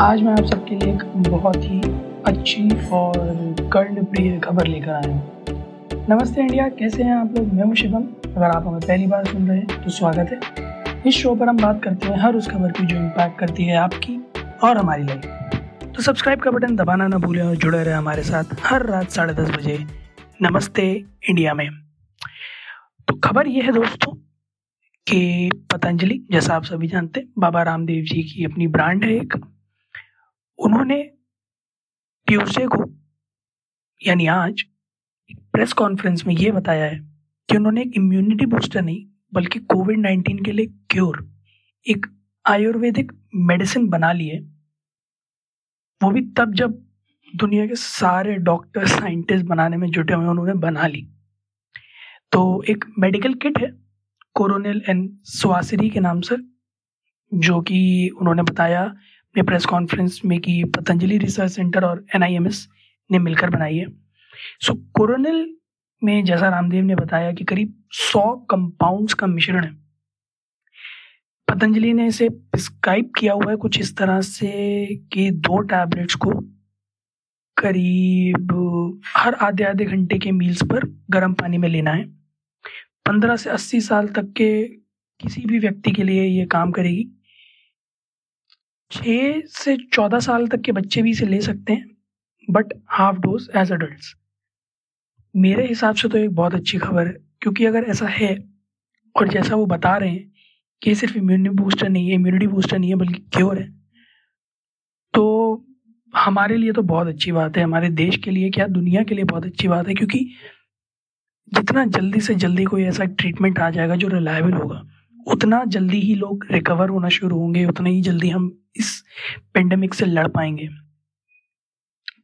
आज मैं आप सबके लिए एक बहुत ही अच्छी और कर्णप्रिय खबर लेकर आया हूँ। नमस्ते इंडिया, कैसे हैं आप लोग? मैं हूँ शिवम। अगर आप हमें पहली बार सुन रहे हैं तो स्वागत है। इस शो पर हम बात करते हैं हर उस खबर की जो इम्पैक्ट करती है आपकी और हमारी लाइफ तो सब्सक्राइब का बटन दबाना ना भूलें और जुड़े रहे हमारे साथ हर रात साढ़े दस बजे नमस्ते इंडिया में। तो खबर ये है दोस्तों कि पतंजलि, जैसा आप सभी जानते हैं, बाबा रामदेव जी की अपनी ब्रांड है एक। उन्होंने ट्यूसडे को, यानी आज प्रेस कॉन्फ्रेंस में ये बताया है कि उन्होंने एक इम्यूनिटी बूस्टर नहीं, बल्कि कोविड नाइन्टीन के लिए क्योर एक आयुर्वेदिक मेडिसिन बना ली है। वो भी तब जब दुनिया के सारे डॉक्टर साइंटिस्ट बनाने में जुटे हुए उन्होंने बना ली। तो एक मेडिकल किट है कोरोनल एंड स्वासरी के नाम से, जो कि उन्होंने बताया अपने प्रेस कॉन्फ्रेंस में कि पतंजलि रिसर्च सेंटर और एनआईएमएस ने मिलकर बनाई है। सो कोरोनिल में जैसा रामदेव ने बताया कि करीब सौ कंपाउंड्स का मिश्रण है। पतंजलि ने इसे प्रिस्क्राइब किया हुआ है कुछ इस तरह से कि दो टैबलेट्स को करीब, हर आधे आधे घंटे के मील्स पर गर्म पानी में लेना है। पंद्रह से अस्सी साल तक के किसी भी व्यक्ति के लिए ये काम करेगी। छः से चौदह साल तक के बच्चे भी इसे ले सकते हैं but half dose as adult मेरे हिसाब से तो एक बहुत अच्छी खबर है, क्योंकि अगर ऐसा है, और जैसा वो बता रहे हैं कि सिर्फ़ इम्यूनिटी बूस्टर नहीं है इम्यूनिटी बूस्टर नहीं है, बल्कि क्योर है तो हमारे लिए तो बहुत अच्छी बात है, हमारे देश के लिए क्या, दुनिया के लिए बहुत अच्छी बात है, क्योंकि जितना जल्दी से जल्दी कोई ऐसा ट्रीटमेंट आ जाएगा जो रिलायबल होगा उतना जल्दी ही लोग रिकवर होना शुरू होंगे, उतना ही जल्दी हम इस पेंडेमिक से लड़ पाएँगे।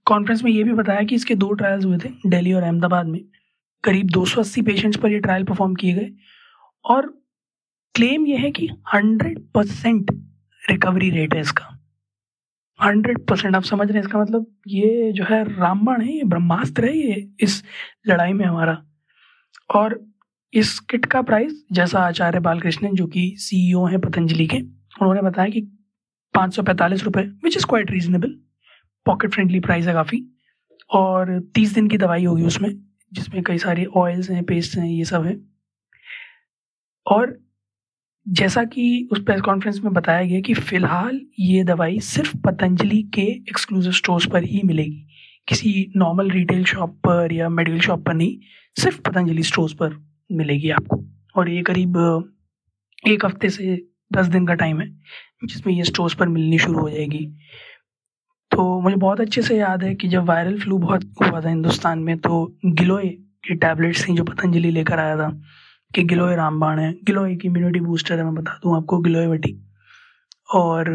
कॉन्फ्रेंस में ये भी बताया कि इसके दो ट्रायल्स हुए थे दिल्ली और अहमदाबाद में। करीब 280 पेशेंट्स पर ये ट्रायल परफॉर्म किए गए। और क्लेम ये है कि 100 परसेंट रिकवरी रेट है इसका। 100 परसेंट आप समझ रहे हैं इसका मतलब? ये जो है रामबाण है, ये ब्रह्मास्त्र है, ये इस लड़ाई में हमारा। और इस किट का प्राइस जैसा आचार्य बालकृष्णन, जो कि सीईओ हैं पतंजलि के, उन्होंने बताया कि पाँच सौ पैंतालीस रुपये which is quite reasonable pocket friendly price है काफ़ी, और तीस दिन की दवाई होगी उसमें, जिसमें कई सारे ऑयल्स हैं पेस्ट हैं, ये सब है। और जैसा कि उस प्रेस कॉन्फ्रेंस में बताया गया कि फ़िलहाल ये दवाई सिर्फ़ पतंजलि के एक्सक्लूसिव स्टोर्स पर ही मिलेगी, किसी नॉर्मल रिटेल शॉप पर या मेडिकल शॉप पर नहीं, सिर्फ़ पतंजलि स्टोर्स पर। मिलेगी आपको। और ये करीब एक हफ़्ते से दस दिन का टाइम है, जिसमें ये स्टोर्स पर मिलनी शुरू हो जाएगी। तो मुझे बहुत अच्छे से याद है कि जब वायरल फ्लू बहुत हुआ था हिंदुस्तान में तो गिलोय की टैबलेट्स थी जो पतंजलि लेकर आया था, कि गिलोय रामबाण है। गिलोय की इम्यूनिटी बूस्टर है, मैं बता दूँ आपको, गिलोय वटी। और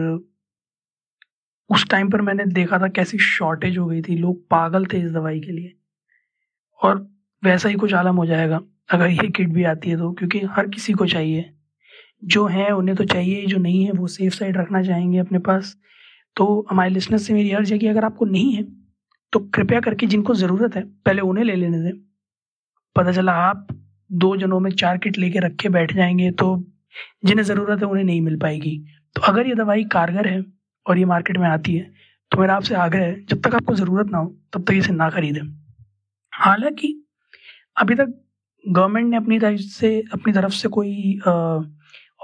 उस टाइम पर मैंने देखा था कैसी शॉर्टेज हो गई थी, लोग पागल थे इस दवाई के लिए। और वैसा ही कुछ आलम हो जाएगा। अगर ये किट भी आती है तो क्योंकि हर किसी को चाहिए। जो है, उन्हें तो चाहिए जो नहीं है, वो सेफ़ साइड रखना चाहेंगे अपने पास। तो हमारे लिसनर से मेरी अर्ज़ है कि अगर आपको नहीं है तो कृपया करके जिनको ज़रूरत है, पहले उन्हें ले लेने दें। पता चला आप दो जनों में चार किट लेके रखे बैठ जाएँगे तो जिन्हें ज़रूरत है उन्हें नहीं मिल पाएगी। तो अगर ये दवाई कारगर है और ये मार्केट में आती है तो मेरा आपसे आग्रह है, जब तक आपको ज़रूरत ना हो, तब तक इसे ना खरीदें। हालाँकि, अभी तक गवर्नमेंट ने अपनी तरफ़ से, अपनी तरफ़ से कोई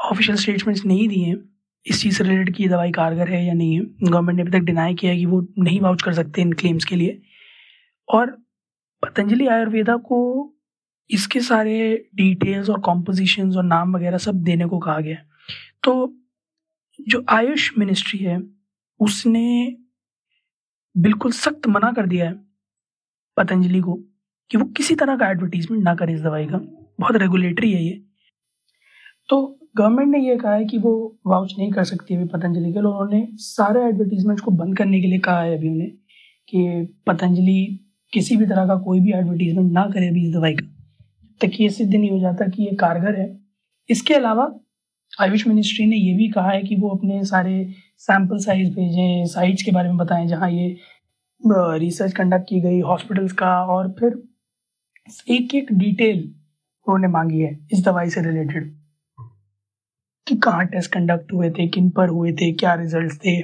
ऑफिशियल स्टेटमेंट्स नहीं दिए हैं। इस चीज़ से रिलेटेड की दवाई कारगर है या नहीं है। गवर्नमेंट ने अभी तक डिनाई किया है कि वो नहीं वाउच कर सकते इन क्लेम्स के लिए। और पतंजलि आयुर्वेदा को इसके सारे डिटेल्स और कॉम्पोजिशन और नाम वगैरह सब देने को कहा गया तो जो आयुष मिनिस्ट्री है, उसने बिल्कुल सख्त मना कर दिया है पतंजलि को। कि वो किसी तरह का एडवर्टीजमेंट ना करे इस दवाई का। बहुत रेगुलेटरी है ये। तो गवर्नमेंट ने ये कहा है कि वो वाउच नहीं कर सकती अभी पतंजलि के। उन्होंने सारे एडवर्टीजमेंट्स को बंद करने के लिए कहा है अभी उन्हें कि पतंजलि किसी भी तरह का कोई भी एडवर्टीजमेंट ना करे अभी इस दवाई का। तक ये सिद्ध नहीं हो जाता कि ये कारगर है। इसके अलावा आयुष मिनिस्ट्री ने ये भी कहा है कि वो अपने सारे सैंपल साइज़ भेजें साइट्स के बारे में बताएँ जहाँ ये रिसर्च कंडक्ट की गई हॉस्पिटल्स का और फिर एक एक डिटेल उन्होंने मांगी है इस दवाई से रिलेटेड कि कहाँ टेस्ट कंडक्ट हुए थे, किन पर हुए थे, क्या रिज़ल्ट थे,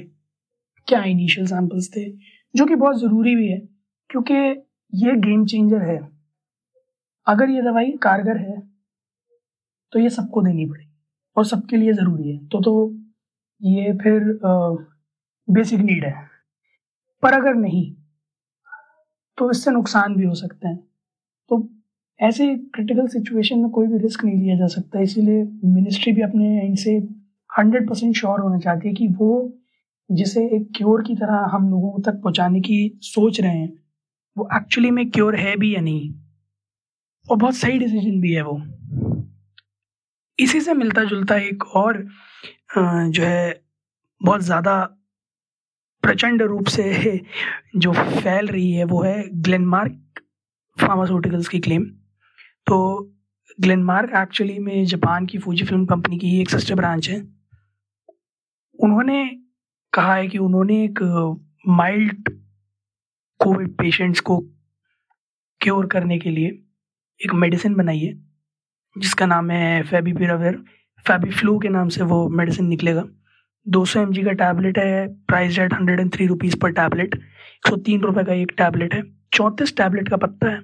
क्या इनिशियल सैंपल्स थे, जो कि बहुत ज़रूरी भी है, क्योंकि ये गेम चेंजर है। अगर ये दवाई कारगर है तो ये सबको देनी पड़ेगी, और सबके लिए ज़रूरी है। तो तो ये फिर बेसिक नीड है। पर अगर नहीं तो इससे नुकसान भी हो सकते हैं। तो ऐसे क्रिटिकल सिचुएशन में कोई भी रिस्क नहीं लिया जा सकता। इसीलिए मिनिस्ट्री भी अपने एंड से हंड्रेड परसेंट श्योर होना चाहती है कि वो जिसे एक क्योर की तरह हम लोगों तक पहुँचाने की सोच रहे हैं, वो एक्चुअली में क्योर है भी या नहीं। और बहुत सही डिसीज़न भी है वो। इसी से मिलता जुलता एक और जो है, बहुत ज़्यादा प्रचंड रूप से जो फैल रही है वो है ग्लेनमार्क फार्मास्यूटिकल्स की क्लेम तो ग्लेनमार्क एक्चुअली में जापान की फूजी फ़िल्म कंपनी की एक सिस्टर ब्रांच है। उन्होंने कहा है कि उन्होंने एक माइल्ड कोविड पेशेंट्स को क्योर करने के लिए एक मेडिसिन बनाई है, जिसका नाम है फेबीपिराविर फेबी फ्लू के नाम से वो मेडिसिन निकलेगा। 200 सौ का टैबलेट है price at hundred and three rupees per tablet एक सौ तीन रुपये का एक टैबलेट है। चौंतीस टैबलेट का पत्ता है,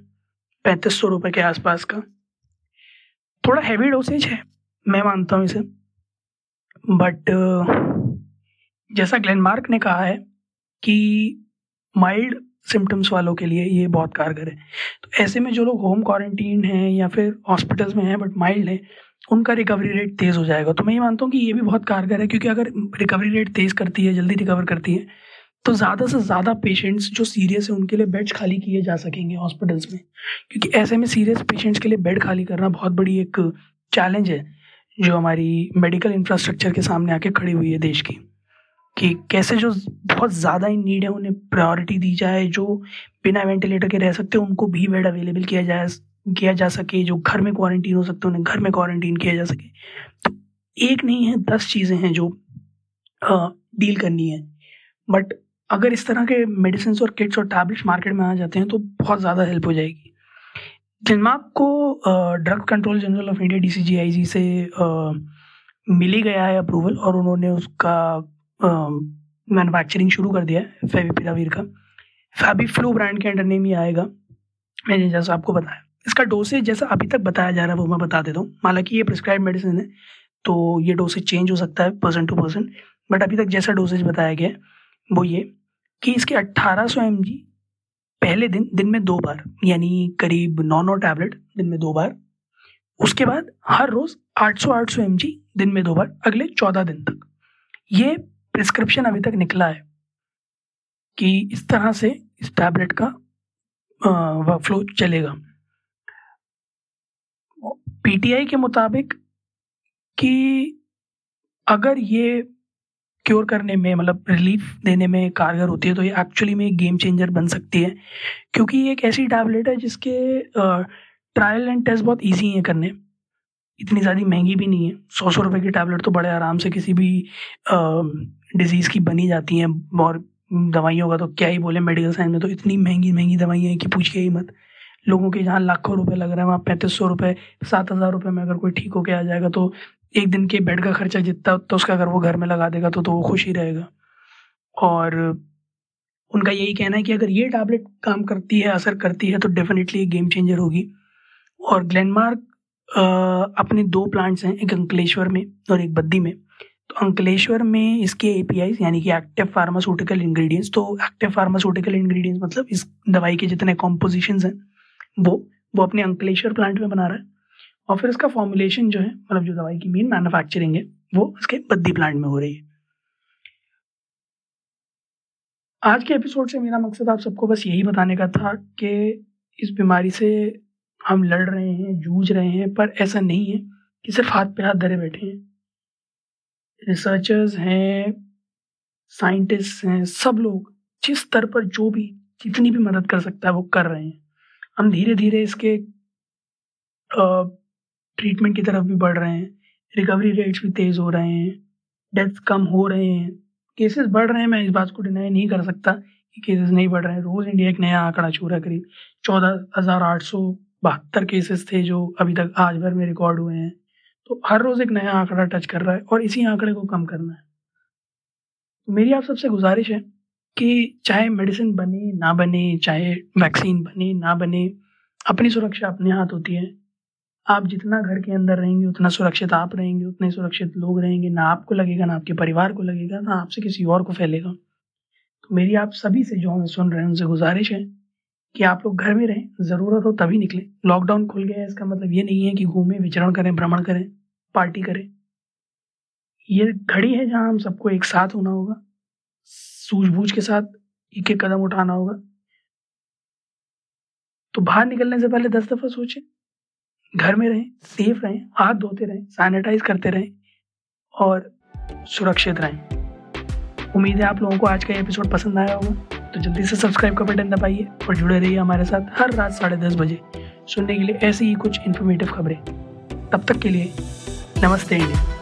पैंतीस सौ रुपये के आसपास का। थोड़ा हैवी डोसेज है, मैं मानता हूँ इसे। बट जैसा ग्लेनमार्क ने कहा है कि माइल्ड सिम्टम्स वालों के लिए ये बहुत कारगर है। तो ऐसे में जो लोग होम क्वारंटीन हैं या फिर हॉस्पिटल्स में हैं बट माइल्ड हैं, उनका रिकवरी रेट तेज़ हो जाएगा। तो मैं ये मानता हूँ कि ये भी बहुत कारगर है, क्योंकि अगर रिकवरी रेट तेज़ करती है, जल्दी रिकवर करती है तो ज़्यादा से ज़्यादा पेशेंट्स जो सीरियस हैं, उनके लिए बेड्स खाली किए जा सकेंगे हॉस्पिटल्स में। क्योंकि ऐसे में सीरियस पेशेंट्स के लिए बेड खाली करना बहुत बड़ी एक चैलेंज है, जो हमारी मेडिकल इंफ्रास्ट्रक्चर के सामने आके खड़ी हुई है देश की। कि कैसे जो बहुत ज़्यादा इन नीड है, उन्हें प्रायोरिटी दी जाए, जो बिना वेंटिलेटर के रह सकते हैं उनको भी बेड अवेलेबल किया जाए किया जा सके, जो घर में क्वारंटीन हो सकते हैं उन्हें घर में क्वारंटीन किया जा सके। तो एक नहीं है, दस चीज़ें हैं जो डील करनी है। बट अगर इस तरह के मेडिसिन और किट्स और टैबलेट्स मार्केट में आ जाते हैं तो बहुत ज़्यादा हेल्प हो जाएगी। जिनमाक को drug control general of India D से मिली गया है अप्रूवल और उन्होंने उसका मैन्युफैक्चरिंग शुरू कर दिया है फेविपिरावीर का। फैबी फ्लू ब्रांड के अंडर नेम ही आएगा, मैंने जैसा आपको बताया। इसका डोसेज जैसा अभी तक बताया जा रहा है, वो मैं बता देता हूँ। हालाँकि ये प्रिस्क्राइब मेडिसिन है तो ये डोसेज चेंज हो सकता है पर्सन टू पर्सन बट अभी तक जैसा डोसेज बताया गया है, वो ये। कि इसके 1800 सौ पहले दिन दिन में दो बार, यानी करीब नौ नौ टैबलेट दिन में दो बार। उसके बाद हर रोज 800 800 एम दिन में दो बार, अगले चौदह दिन तक। ये प्रिस्क्रिप्शन अभी तक निकला है कि इस तरह से इस टैबलेट का वर्कफ्लो चलेगा। पीटीआई के मुताबिक कि अगर ये क्योर करने में मतलब रिलीफ देने में कारगर होती है तो ये एक्चुअली में एक गेम चेंजर बन सकती है। क्योंकि ये एक ऐसी टैबलेट है जिसके ट्रायल एंड टेस्ट बहुत ईजी हैं करने। इतनी ज़्यादा महँगी भी नहीं है। सौ सौ रुपये की टैबलेट तो बड़े आराम से किसी भी डिज़ीज़ की बनी जाती हैं। और दवाइयों का तो क्या ही बोले मेडिकल साइंस में तो इतनी महँगी महँगी दवाइयाँ हैं कि पूछिए ही मत। लोगों के जहाँ लाखों रुपए लग रहे हैं, वहाँ पैंतीस सौ रुपये सात हज़ार रुपये में अगर कोई ठीक होके आ जाएगा तो एक दिन के बेड का खर्चा जितना तो उसका अगर वो घर में लगा देगा तो तो वो खुश ही रहेगा। और उनका यही कहना है कि अगर ये टैबलेट काम करती है, असर करती है तो डेफिनेटली गेम चेंजर होगी। और ग्लेनमार्क अपने दो प्लांट्स हैं, एक अंकलेश्वर में और एक बद्दी में। तो अंकलेश्वर में इसके एपीआई यानी कि एक्टिव फार्मास्यूटिकल इंग्रेडिएंट्स तो एक्टिव फार्मास्यूटिकल इंग्रेडिएंट्स मतलब इस दवाई के जितने कॉम्पोजिशन हैं, वो वो अपने अंकलेश्वर प्लांट में बना रहा है। और फिर इसका फॉर्मुलेशन जो है मतलब जो दवाई की मेन मैन्युफैक्चरिंग है, वो इसके बद्दी प्लांट में हो रही है। आज के एपिसोड से मेरा मकसद आप सबको बस यही बताने का था कि इस बीमारी से हम लड़ रहे हैं, जूझ रहे हैं, पर ऐसा नहीं है कि सिर्फ़ हाथ पे हाथ धरे बैठे हैं। रिसर्चर्स हैं साइंटिस्ट हैं, सब लोग जिस स्तर पर जो भी, जितनी भी मदद कर सकता है वो कर रहे हैं। हम धीरे धीरे इसके ट्रीटमेंट की तरफ़ भी बढ़ रहे हैं, रिकवरी रेट्स भी तेज़ हो रहे हैं, डेथ्स कम हो रहे हैं, केसेस बढ़ रहे हैं, मैं इस बात को डिनाई नहीं कर सकता कि केसेस नहीं बढ़ रहे हैं। रोज़ इंडिया एक नया आंकड़ा छू रहा है करीब चौदह हज़ार आठ सौ बहत्तर केसेस थे जो अभी तक आज भर में रिकॉर्ड हुए हैं। तो हर रोज़ एक नया आंकड़ा टच कर रहा है और इसी आंकड़े को कम करना है। मेरी आप सबसे गुजारिश है कि चाहे मेडिसिन बने, ना बने, चाहे वैक्सीन बने, ना बने, अपनी सुरक्षा अपने हाथ होती है। आप जितना घर के अंदर रहेंगे, उतना सुरक्षित आप रहेंगे, उतने सुरक्षित लोग रहेंगे, ना आपको लगेगा, ना आपके परिवार को लगेगा, ना आपसे किसी और को फैलेगा। तो मेरी आप सभी से जो हमें सुन रहे हैं, उनसे गुजारिश है कि आप लोग घर में रहें, ज़रूरत हो तभी निकलें। लॉकडाउन खुल गया है, इसका मतलब ये नहीं है कि घूमें, विचरण करें, भ्रमण करें पार्टी करें। ये घड़ी है जहाँ हम सबको एक साथ होना होगा, सूझबूझ के साथ एक एक कदम उठाना होगा। तो बाहर निकलने से पहले दस दफ़ा सोचें। घर में रहें सेफ़ रहें, हाथ धोते रहें सैनिटाइज करते रहें और सुरक्षित रहें। उम्मीद है आप लोगों को आज का एपिसोड पसंद आया होगा। तो जल्दी से सब्सक्राइब का बटन दबाइए और जुड़े रहिए हमारे साथ हर रात साढ़े दस बजे सुनने के लिए ऐसी ही कुछ इन्फॉर्मेटिव खबरें। तब तक के लिए नमस्ते। इंडिया